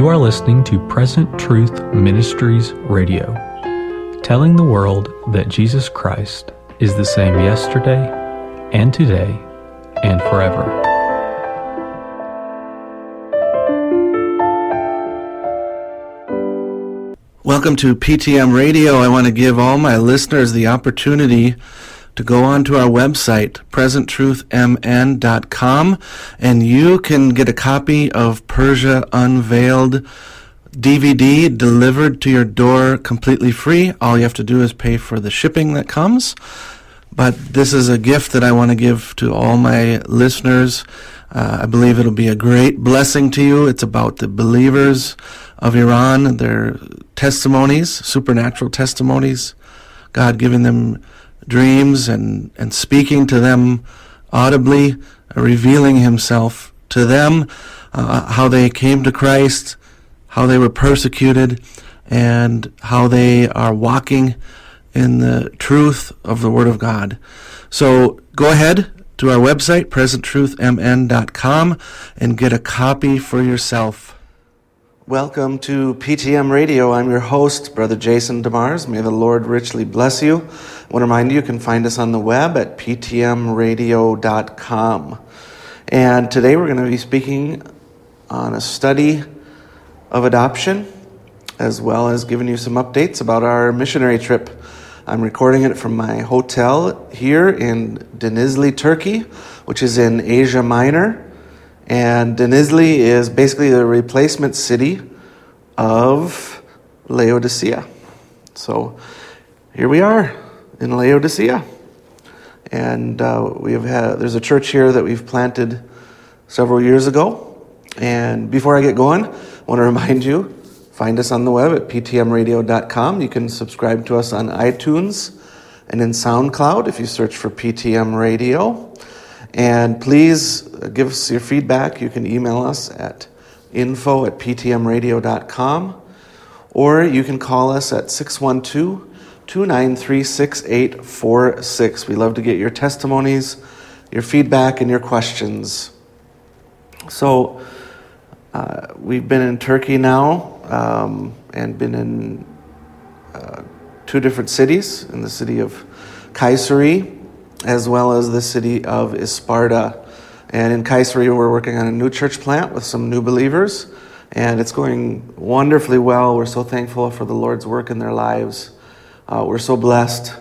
You are listening to Present Truth Ministries Radio, telling the world that Jesus Christ is the same yesterday and today and forever. Welcome to PTM Radio. I want to give all my listeners the opportunity to go onto our website, presenttruthmn.com, and you can get a copy of Persia Unveiled DVD delivered to your door completely free. All you have to do is pay for the shipping that comes. But this is a gift that I want to give to all my listeners. Uh, I believe it'll be a great blessing to you. It's about the believers of Iran, their testimonies, supernatural testimonies, God giving them dreams and, and speaking to them audibly, revealing himself to them, uh, how they came to Christ, how they were persecuted, and how they are walking in the truth of the Word of God. So go ahead to our website, presenttruthmn.com, and get a copy for yourself. Welcome to PTM Radio. I'm your host, Brother Jason DeMars. May the Lord richly bless you. I want to remind you, you can find us on the web at ptmradio.com. And today we're going to be speaking on a study of adoption, as well as giving you some updates about our missionary trip. I'm recording it from my hotel here in Denizli, Turkey, which is in Asia Minor. And Denizli is basically the replacement city of Laodicea. So here we are in Laodicea. And uh, we have had, there's a church here that we've planted several years ago. And before I get going, I want to remind you find us on the web at ptmradio.com. You can subscribe to us on iTunes and in SoundCloud if you search for PTM Radio. And please give us your feedback. You can email us at info at ptmradio.com or you can call us at 612 293 6846. We love to get your testimonies, your feedback, and your questions. So, uh, we've been in Turkey now um, and been in uh, two different cities in the city of Kayseri as well as the city of Isparta. And in Kayseri, we're working on a new church plant with some new believers, and it's going wonderfully well. We're so thankful for the Lord's work in their lives. Uh, we're so blessed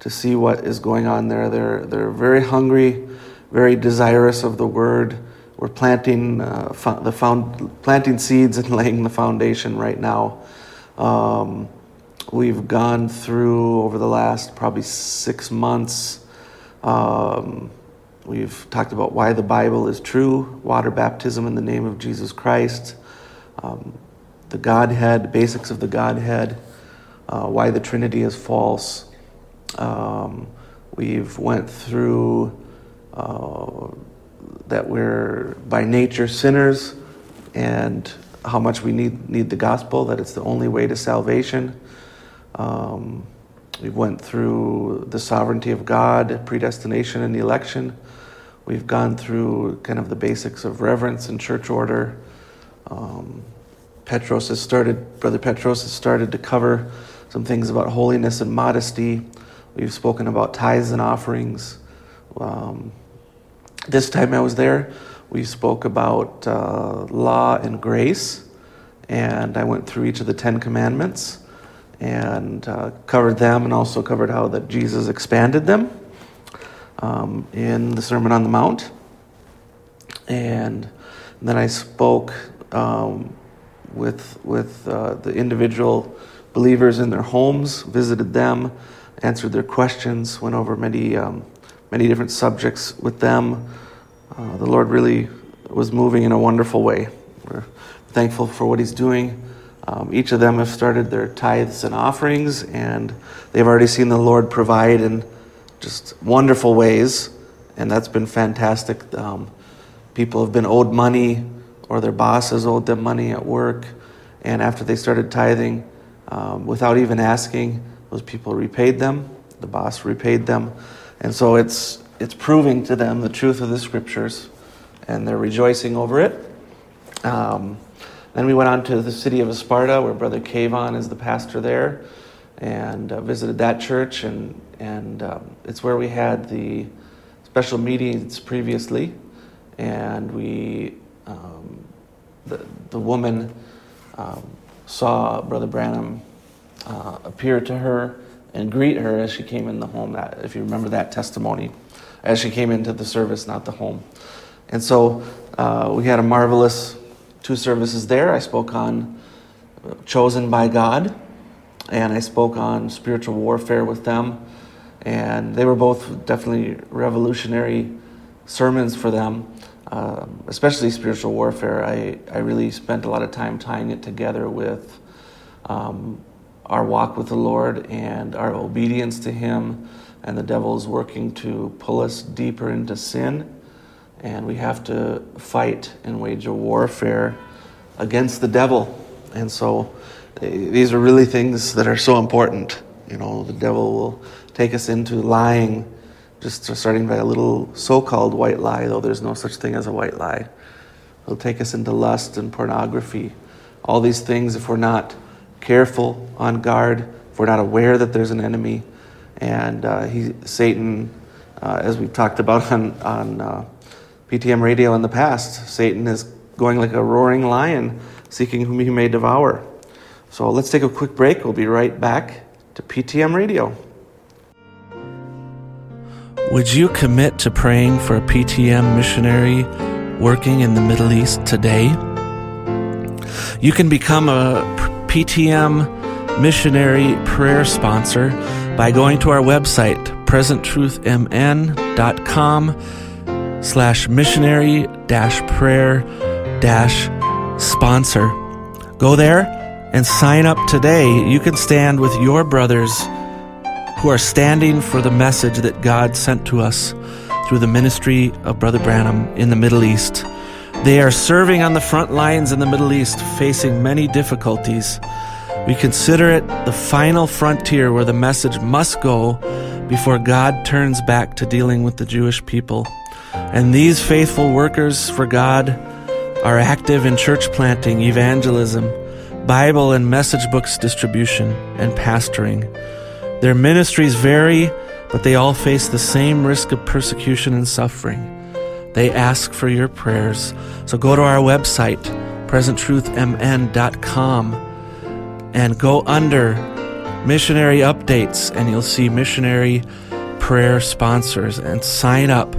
to see what is going on there. They're, they're very hungry, very desirous of the word. We're planting, uh, fo- the found, planting seeds and laying the foundation right now. Um, we've gone through over the last probably six months um, we've talked about why the Bible is true, water baptism in the name of Jesus Christ, um, the Godhead, basics of the Godhead, uh, why the Trinity is false. Um, we've went through uh, that we're by nature sinners and how much we need, need the gospel, that it's the only way to salvation. Um, we went through the sovereignty of God, predestination and the election. We've gone through kind of the basics of reverence and church order. Um, Petros has started, Brother Petros has started to cover some things about holiness and modesty. We've spoken about tithes and offerings. Um, this time I was there, we spoke about uh, law and grace, and I went through each of the Ten Commandments and uh, covered them and also covered how that Jesus expanded them um, in the Sermon on the Mount. And then I spoke um, with, with uh, the individual believers in their homes, visited them, answered their questions, went over many, um, many different subjects with them. Uh, the Lord really was moving in a wonderful way. We're thankful for what He's doing. Um, each of them have started their tithes and offerings, and they've already seen the Lord provide in just wonderful ways, and that's been fantastic. Um, people have been owed money, or their bosses owed them money at work, and after they started tithing, um, without even asking, those people repaid them. The boss repaid them, and so it's it's proving to them the truth of the scriptures, and they're rejoicing over it. Um, Then we went on to the city of Isparta, where Brother Kavon is the pastor there, and uh, visited that church. And, and um, it's where we had the special meetings previously. And we, um, the, the woman um, saw Brother Branham uh, appear to her and greet her as she came in the home. That, if you remember that testimony, as she came into the service, not the home. And so uh, we had a marvelous two services there. I spoke on chosen by God, and I spoke on spiritual warfare with them. And they were both definitely revolutionary sermons for them, um, especially spiritual warfare. I, I really spent a lot of time tying it together with um, our walk with the Lord and our obedience to Him, and the devil is working to pull us deeper into sin. And we have to fight and wage a warfare against the devil. And so eh, these are really things that are so important. You know, the devil will take us into lying, just starting by a little so called white lie, though there's no such thing as a white lie. He'll take us into lust and pornography. All these things, if we're not careful, on guard, if we're not aware that there's an enemy. And uh, he, Satan, uh, as we've talked about on, on uh, PTM radio in the past, Satan is going like a roaring lion, seeking whom he may devour. So let's take a quick break. We'll be right back to PTM radio. Would you commit to praying for a PTM missionary working in the Middle East today? You can become a PTM missionary prayer sponsor by going to our website, presenttruthmn.com slash missionary dash prayer dash sponsor. Go there and sign up today. You can stand with your brothers who are standing for the message that God sent to us through the ministry of Brother Branham in the Middle East. They are serving on the front lines in the Middle East, facing many difficulties. We consider it the final frontier where the message must go before God turns back to dealing with the Jewish people. And these faithful workers for God are active in church planting, evangelism, Bible and message books distribution, and pastoring. Their ministries vary, but they all face the same risk of persecution and suffering. They ask for your prayers. So go to our website, presenttruthmn.com, and go under missionary updates, and you'll see missionary prayer sponsors and sign up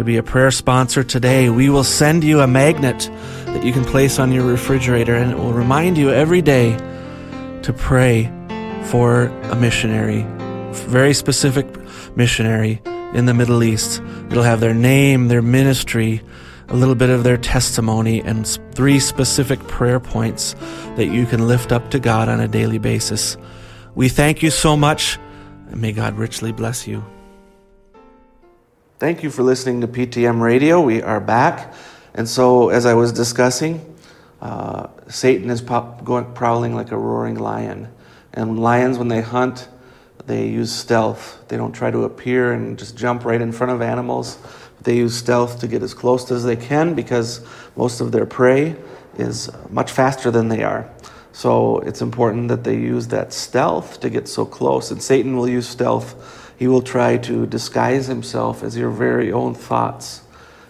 to be a prayer sponsor today. We will send you a magnet that you can place on your refrigerator, and it will remind you every day to pray for a missionary, very specific missionary in the Middle East. It'll have their name, their ministry, a little bit of their testimony, and three specific prayer points that you can lift up to God on a daily basis. We thank you so much, and may God richly bless you. Thank you for listening to PTM Radio. We are back. And so, as I was discussing, uh, Satan is pop- going, prowling like a roaring lion. And lions, when they hunt, they use stealth. They don't try to appear and just jump right in front of animals. They use stealth to get as close as they can because most of their prey is much faster than they are. So it's important that they use that stealth to get so close. And Satan will use stealth. He will try to disguise himself as your very own thoughts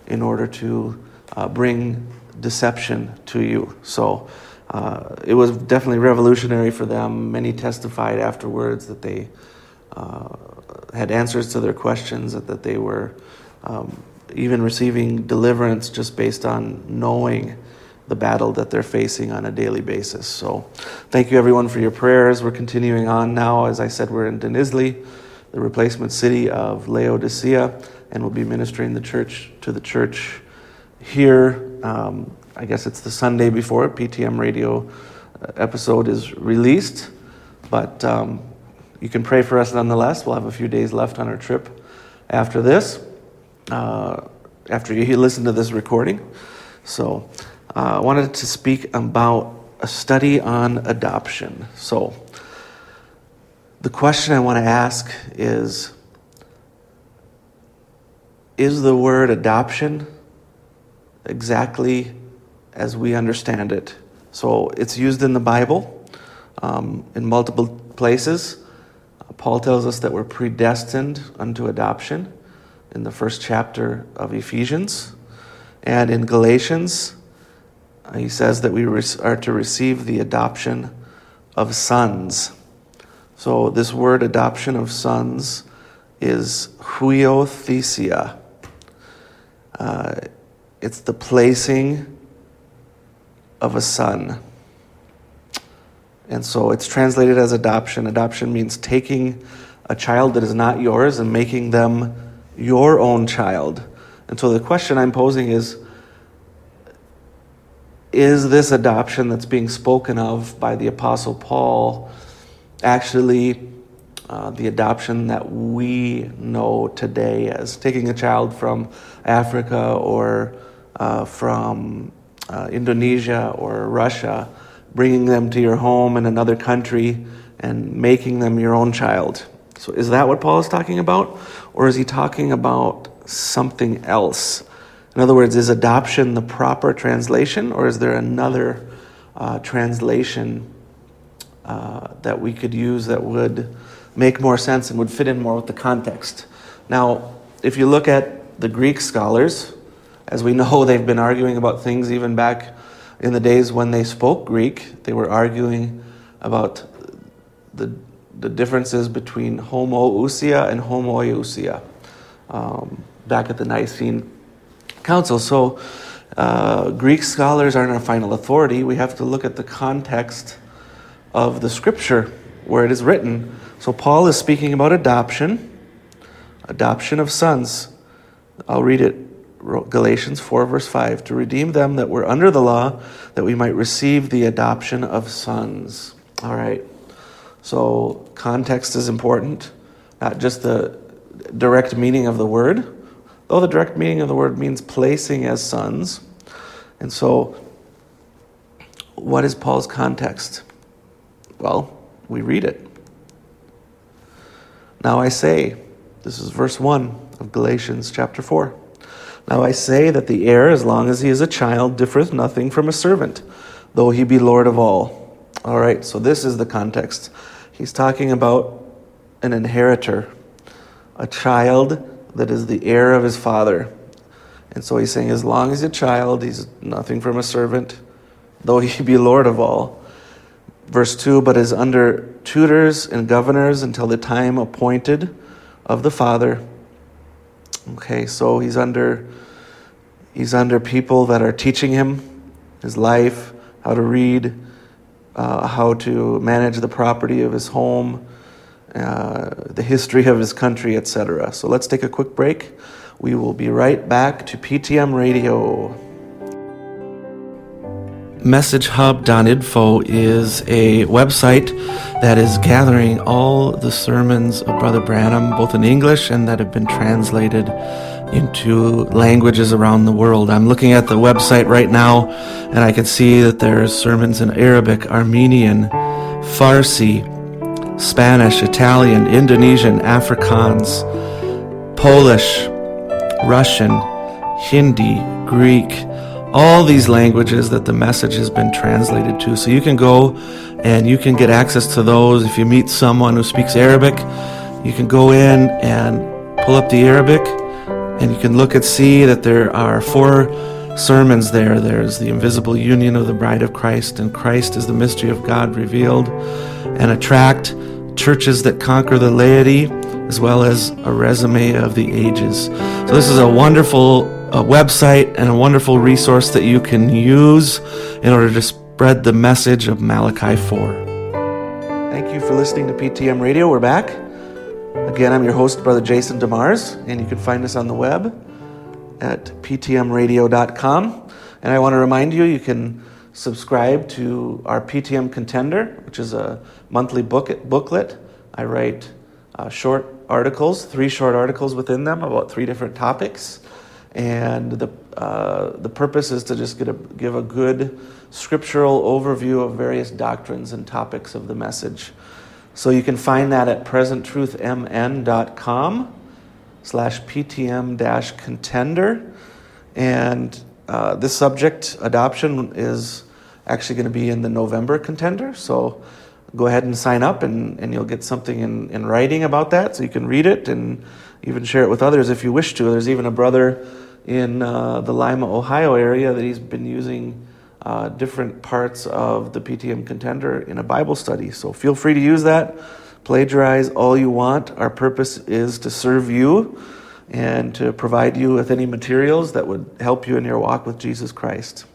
in order to uh, bring deception to you. So uh, it was definitely revolutionary for them. Many testified afterwards that they uh, had answers to their questions, that, that they were um, even receiving deliverance just based on knowing the battle that they're facing on a daily basis. So, thank you everyone for your prayers. We're continuing on now. As I said, we're in Denizli, the replacement city of Laodicea, and we'll be ministering the church to the church here. Um, I guess it's the Sunday before PTM radio uh, episode is released, but um, you can pray for us nonetheless. We'll have a few days left on our trip after this, uh, after you listen to this recording. So, uh, I wanted to speak about a study on adoption. So, the question I want to ask is Is the word adoption exactly as we understand it So it's used in the Bible um, in multiple places. Paul tells us that we're predestined unto adoption in the first chapter of Ephesians. And in Galatians, he says that we are to receive the adoption of sons. So, this word adoption of sons is huiothesia. Uh, it's the placing of a son. And so it's translated as adoption. Adoption means taking a child that is not yours and making them your own child. And so the question I'm posing is Is this adoption that's being spoken of by the Apostle Paul actually uh, the adoption that we know today as taking a child from Africa or uh, from uh, Indonesia or Russia, bringing them to your home in another country and making them your own child. So, is that what Paul is talking about? Or is he talking about something else? In other words, is adoption the proper translation, or is there another uh, translation uh, that we could use that would make more sense and would fit in more with the context. Now, if you look at the Greek scholars, as we know, they've been arguing about things even back in the days when they spoke Greek. They were arguing about the, the differences between homoousia and homoiousia um, back at the Nicene Council. So, uh, Greek scholars aren't our final authority. We have to look at the context of the scripture where it is written. So Paul is speaking about adoption, adoption of sons. I'll read it Galatians 4, verse 5 to redeem them that were under the law, that we might receive the adoption of sons. All right. So context is important, not just the direct meaning of the word, though the direct meaning of the word means placing as sons. And so, what is Paul's context? Well, we read it. Now I say, this is verse 1 of Galatians chapter 4. Now I say that the heir, as long as he is a child, differeth nothing from a servant, though he be Lord of all. All right, so this is the context. He's talking about an inheritor, a child that is the heir of his father. And so he's saying, as long as he's a child, he's nothing from a servant, though he be Lord of all. Verse 2 But is under tutors and governors until the time appointed of the Father. Okay, so he's under he's under people that are teaching him his life, how to read, uh, how to manage the property of his home, uh, the history of his country, etc. So let's take a quick break. We will be right back to PTM Radio. MessageHub.info is a website that is gathering all the sermons of Brother Branham, both in English and that have been translated into languages around the world. I'm looking at the website right now and I can see that there are sermons in Arabic, Armenian, Farsi, Spanish, Italian, Indonesian, Afrikaans, Polish, Russian, Hindi, Greek, all these languages that the message has been translated to. So you can go and you can get access to those. If you meet someone who speaks Arabic, you can go in and pull up the Arabic and you can look and see that there are four sermons there. There's the invisible union of the bride of Christ, and Christ is the mystery of God revealed, and a tract, churches that conquer the laity, as well as a resume of the ages. So this is a wonderful a website and a wonderful resource that you can use in order to spread the message of Malachi 4. Thank you for listening to PTM Radio. We're back. Again, I'm your host, Brother Jason DeMars, and you can find us on the web at ptmradio.com. And I want to remind you, you can subscribe to our PTM Contender, which is a monthly book, booklet. I write uh, short articles, three short articles within them about three different topics and the, uh, the purpose is to just get a, give a good scriptural overview of various doctrines and topics of the message. So you can find that at presenttruthmn.com slash ptm dash contender. And uh, this subject, adoption, is actually going to be in the November contender. So go ahead and sign up, and, and you'll get something in, in writing about that so you can read it and even share it with others if you wish to. There's even a brother in uh, the Lima, Ohio area that he's been using uh, different parts of the PTM contender in a Bible study. So feel free to use that. Plagiarize all you want. Our purpose is to serve you and to provide you with any materials that would help you in your walk with Jesus Christ.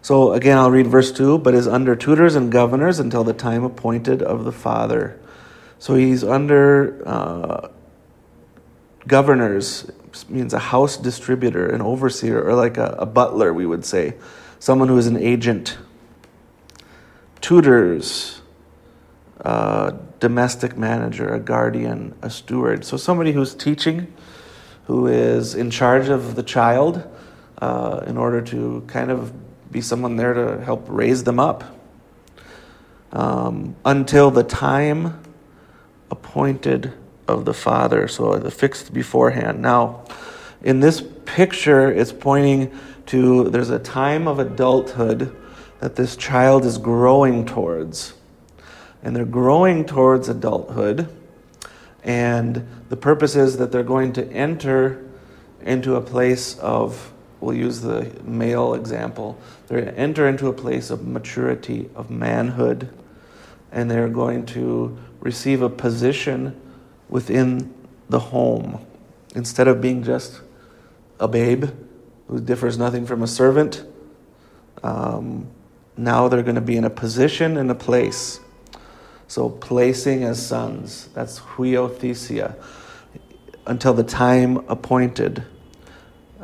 So again, I'll read verse 2 but is under tutors and governors until the time appointed of the Father. So he's under uh, governors, means a house distributor, an overseer, or like a, a butler, we would say, someone who is an agent. Tutors, a domestic manager, a guardian, a steward. So somebody who's teaching, who is in charge of the child uh, in order to kind of be someone there to help raise them up um, until the time appointed of the Father, so the fixed beforehand. Now, in this picture, it's pointing to there's a time of adulthood that this child is growing towards. And they're growing towards adulthood. And the purpose is that they're going to enter into a place of we'll use the male example. They're going to enter into a place of maturity, of manhood, and they're going to receive a position within the home. Instead of being just a babe who differs nothing from a servant, um, now they're going to be in a position and a place. So, placing as sons, that's huiothesia, until the time appointed.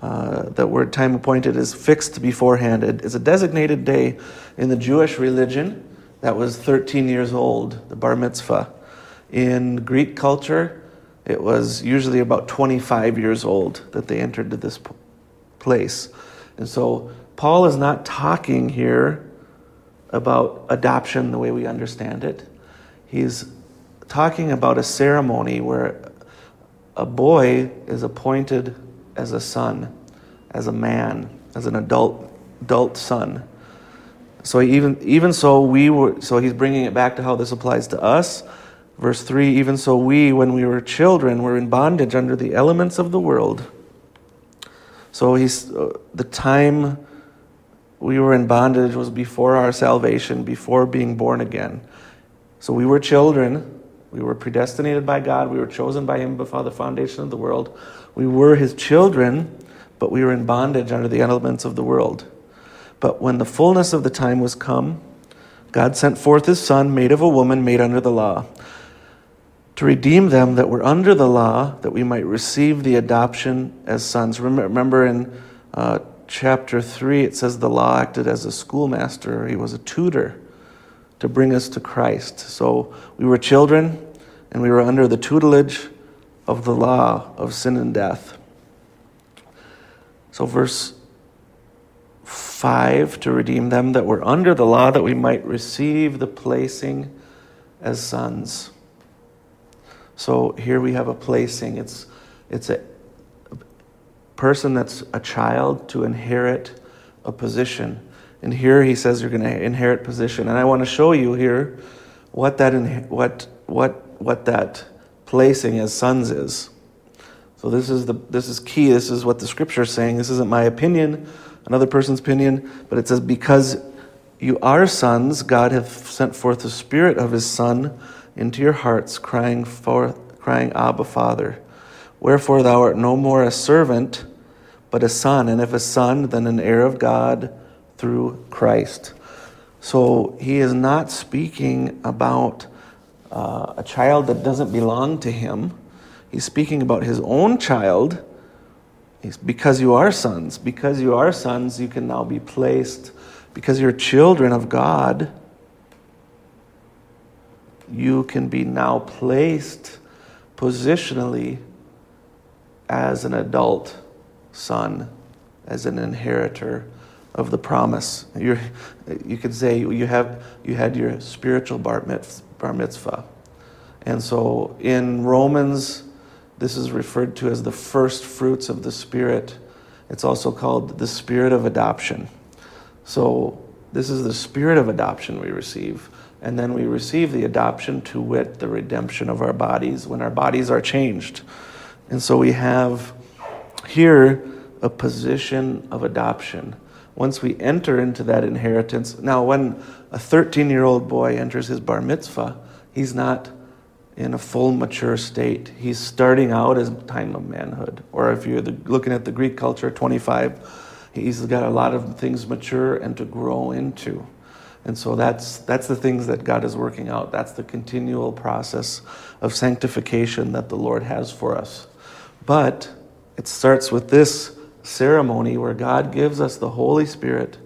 Uh, that word time appointed is fixed beforehand. It is a designated day in the Jewish religion that was 13 years old, the bar mitzvah. In Greek culture, it was usually about 25 years old that they entered to this place. And so Paul is not talking here about adoption the way we understand it. He's talking about a ceremony where a boy is appointed as a son, as a man, as an adult adult son. So even even so we were so he's bringing it back to how this applies to us. Verse 3 Even so we when we were children were in bondage under the elements of the world. So he's uh, the time we were in bondage was before our salvation, before being born again. So we were children. We were predestinated by God. We were chosen by Him before the foundation of the world. We were his children, but we were in bondage under the elements of the world. But when the fullness of the time was come, God sent forth his Son, made of a woman, made under the law, to redeem them that were under the law, that we might receive the adoption as sons. Remember in uh, chapter 3, it says the law acted as a schoolmaster, he was a tutor to bring us to Christ. So we were children, and we were under the tutelage of the law of sin and death. So, verse 5 to redeem them that were under the law, that we might receive the placing as sons. So, here we have a placing. It's, it's a person that's a child to inherit a position. And here he says you're going to inherit position. And I want to show you here what that, what, what, what that placing as sons is. So this is the this is key. This is what the scripture is saying. This isn't my opinion, another person's opinion, but it says because you are sons, God hath sent forth the spirit of his son into your hearts, crying for crying, Abba, Father. Wherefore thou art no more a servant, but a son, and if a son, then an heir of God through Christ. So he is not speaking about uh, a child that doesn't belong to him. He's speaking about his own child. He's, because you are sons, because you are sons, you can now be placed, because you're children of God, you can be now placed positionally as an adult son, as an inheritor of the promise. You're, you could say you, have, you had your spiritual bar mitzvah. And so in Romans, this is referred to as the first fruits of the Spirit. It's also called the Spirit of adoption. So This is the spirit of adoption we receive. And then we receive the adoption to wit, the redemption of our bodies, when our bodies are changed. And so we have here a position of adoption. Once we enter into that inheritance, now when a 13 year old boy enters his bar mitzvah, he's not in a full mature state. He's starting out as time of manhood. Or if you're the, looking at the Greek culture, 25, he's got a lot of things mature and to grow into. And so that's, that's the things that God is working out. That's the continual process of sanctification that the Lord has for us. But it starts with this ceremony where God gives us the Holy Spirit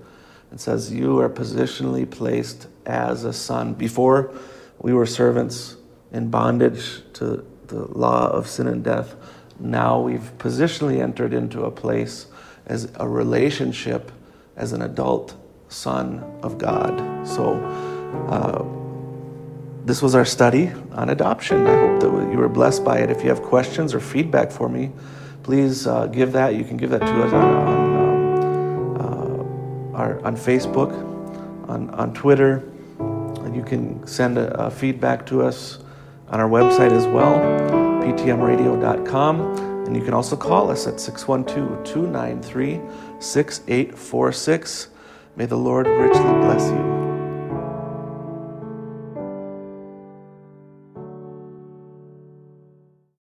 and says, You are positionally placed as a son. Before we were servants in bondage to the law of sin and death, now we've positionally entered into a place as a relationship as an adult Son of God. So, uh, this was our study on adoption. I hope that you were blessed by it. If you have questions or feedback for me, please uh, give that. You can give that to us on, on, um, uh, our, on Facebook, on, on Twitter. And you can send a, a feedback to us on our website as well, ptmradio.com. And you can also call us at 612 293 6846. May the Lord richly bless you.